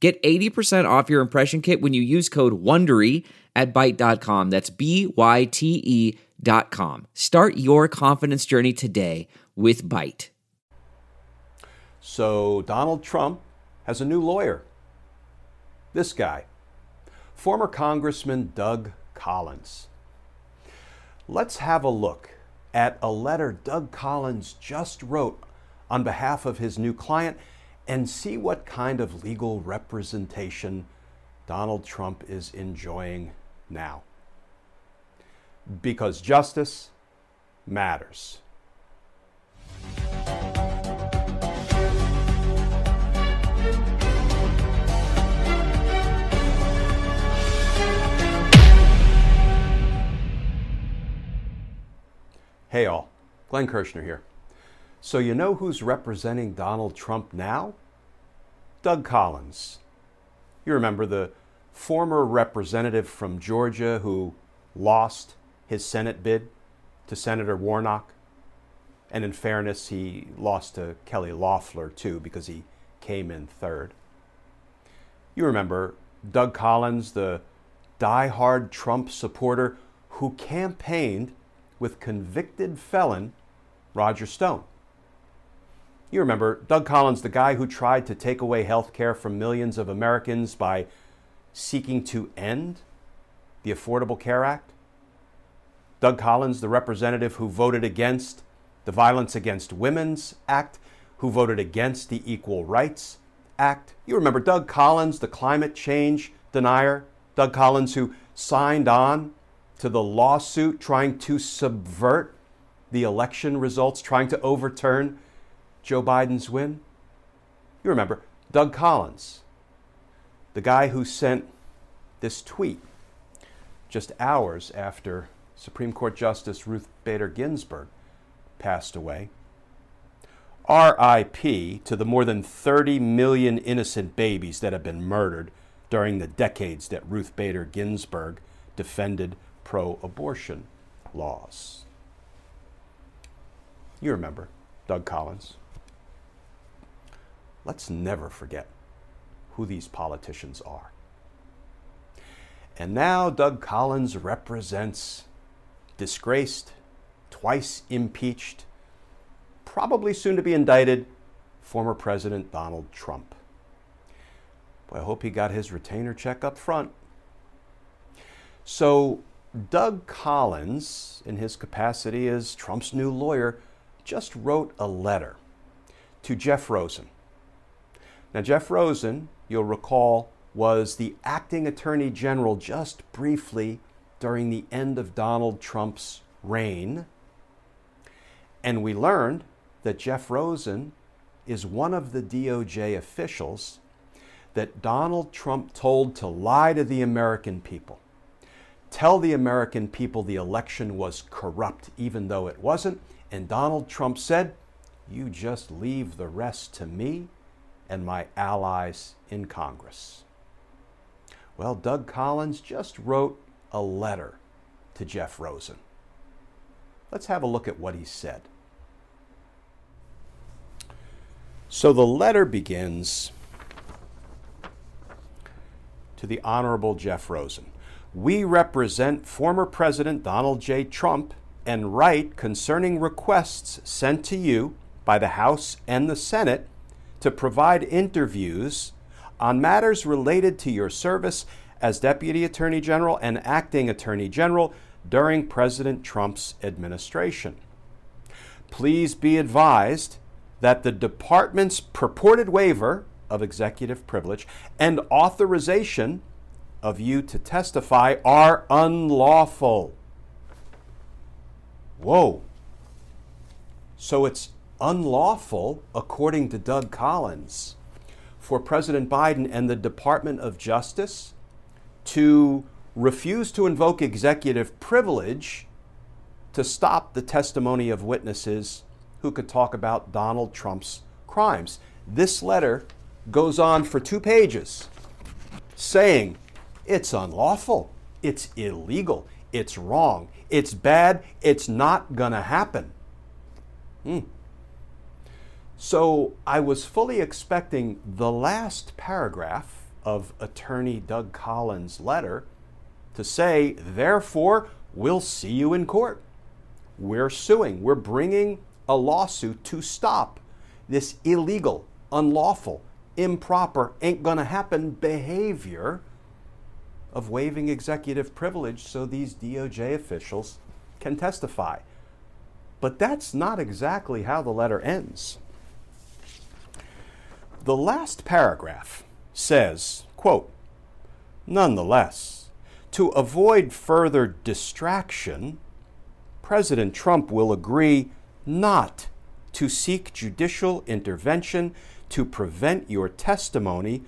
Get 80% off your impression kit when you use code WONDERY at Byte.com. That's B-Y-T-E dot com. Start your confidence journey today with Byte. So Donald Trump has a new lawyer. This guy, former Congressman Doug Collins. Let's have a look at a letter Doug Collins just wrote on behalf of his new client and see what kind of legal representation Donald Trump is enjoying now. Because justice matters. Hey all, Glenn Kirschner here. So, you know who's representing Donald Trump now? Doug Collins. You remember the former representative from Georgia who lost his Senate bid to Senator Warnock? And in fairness, he lost to Kelly Loeffler too because he came in third. You remember Doug Collins, the die-hard Trump supporter who campaigned with convicted felon Roger Stone. You remember Doug Collins, the guy who tried to take away health care from millions of Americans by seeking to end the Affordable Care Act? Doug Collins, the representative who voted against the Violence Against Women's Act, who voted against the Equal Rights Act. You remember Doug Collins, the climate change denier? Doug Collins, who signed on to the lawsuit trying to subvert the election results, trying to overturn Joe Biden's win? You remember Doug Collins, the guy who sent this tweet just hours after Supreme Court Justice Ruth Bader Ginsburg passed away. RIP to the more than 30 million innocent babies that have been murdered during the decades that Ruth Bader Ginsburg defended pro abortion laws. You remember Doug Collins let's never forget who these politicians are. And now Doug Collins represents disgraced, twice impeached, probably soon to be indicted former President Donald Trump. Boy, I hope he got his retainer check up front. So, Doug Collins, in his capacity as Trump's new lawyer, just wrote a letter to Jeff Rosen, now, Jeff Rosen, you'll recall, was the acting attorney general just briefly during the end of Donald Trump's reign. And we learned that Jeff Rosen is one of the DOJ officials that Donald Trump told to lie to the American people. Tell the American people the election was corrupt, even though it wasn't. And Donald Trump said, You just leave the rest to me and my allies in Congress. Well, Doug Collins just wrote a letter to Jeff Rosen. Let's have a look at what he said. So the letter begins to the Honorable Jeff Rosen. We represent former President Donald J. Trump and write concerning requests sent to you by the House and the Senate to provide interviews on matters related to your service as Deputy Attorney General and Acting Attorney General during President Trump's administration. Please be advised that the Department's purported waiver of executive privilege and authorization of you to testify are unlawful. Whoa. So it's unlawful, according to Doug Collins, for President Biden and the Department of Justice to refuse to invoke executive privilege to stop the testimony of witnesses who could talk about Donald Trump's crimes. This letter goes on for two pages saying it's unlawful, it's illegal, it's wrong, it's bad, it's not going to happen. Hmm. So I was fully expecting the last paragraph of Attorney Doug Collins' letter to say, therefore, we'll see you in court. We're suing, we're bringing a lawsuit to stop this illegal, unlawful, improper, ain't gonna happen behavior of waiving executive privilege so these DOJ officials can testify. But that's not exactly how the letter ends. The last paragraph says, quote, Nonetheless, to avoid further distraction, President Trump will agree not to seek judicial intervention to prevent your testimony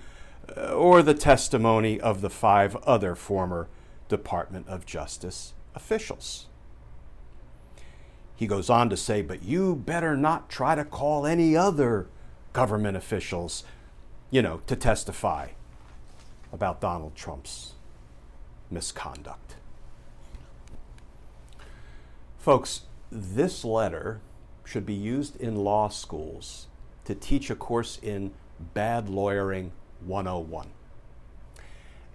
uh, or the testimony of the five other former Department of Justice officials. He goes on to say, but you better not try to call any other government officials, you know, to testify about Donald Trump's misconduct. Folks, this letter should be used in law schools to teach a course in Bad Lawyering 101.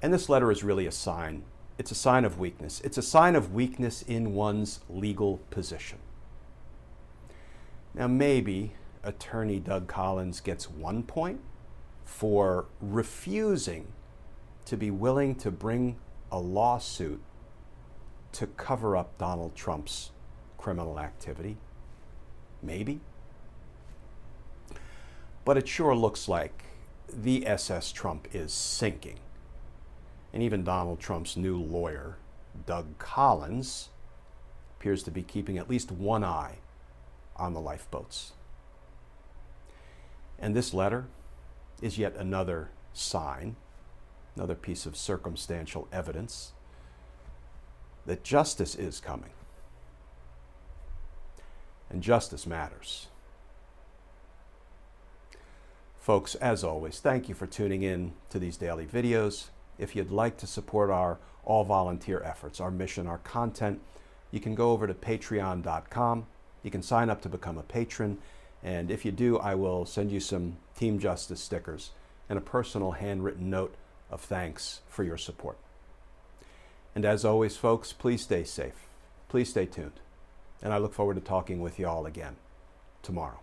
And this letter is really a sign. It's a sign of weakness. It's a sign of weakness in one's legal position. Now, maybe attorney Doug Collins gets one point for refusing to be willing to bring a lawsuit to cover up Donald Trump's criminal activity. Maybe. But it sure looks like the SS Trump is sinking. And even Donald Trump's new lawyer, Doug Collins, appears to be keeping at least one eye on the lifeboats. And this letter is yet another sign, another piece of circumstantial evidence that justice is coming. And justice matters. Folks, as always, thank you for tuning in to these daily videos. If you'd like to support our all volunteer efforts, our mission, our content, you can go over to patreon.com. You can sign up to become a patron and if you do, I will send you some Team Justice stickers and a personal handwritten note of thanks for your support. And as always, folks, please stay safe. Please stay tuned. And I look forward to talking with you all again tomorrow.